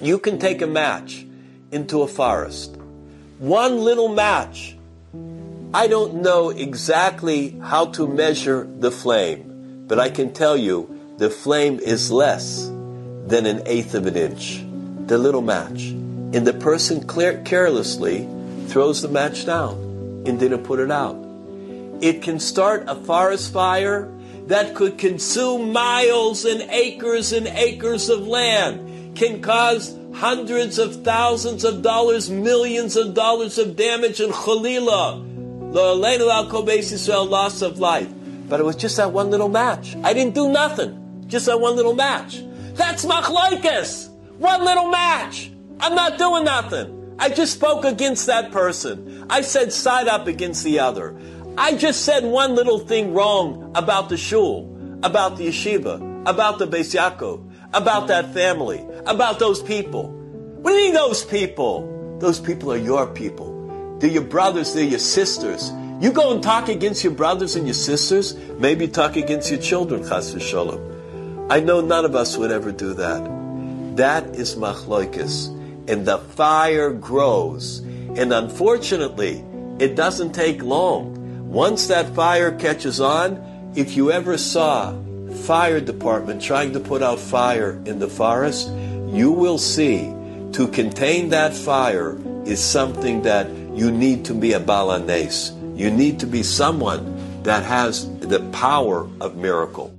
You can take a match into a forest. One little match. I don't know exactly how to measure the flame, but I can tell you the flame is less than an eighth of an inch. The little match. And the person carelessly throws the match down and didn't put it out. It can start a forest fire that could consume miles and acres and acres of land, can cause hundreds of thousands of dollars, millions of dollars of damage and chalila, loss of life. But it was just that one little match. I didn't do nothing. Just that one little match. That's machlaikas. One little match. I'm not doing nothing. I just spoke against that person. I said side up against the other. I just said one little thing wrong about the shul, about the yeshiva, about the Beis Yaakov, about that family, about those people. What do you mean those people? Those people are your people. They're your brothers, they're your sisters. You go and talk against your brothers and your sisters, maybe talk against your children, chas v'sholem. I know none of us would ever do that. That is machloikis. And the fire grows. And unfortunately, it doesn't take long once that fire catches on, if you ever saw fire department trying to put out fire in the forest, you will see to contain that fire is something that you need to be a baal nes. You need to be someone that has the power of miracle.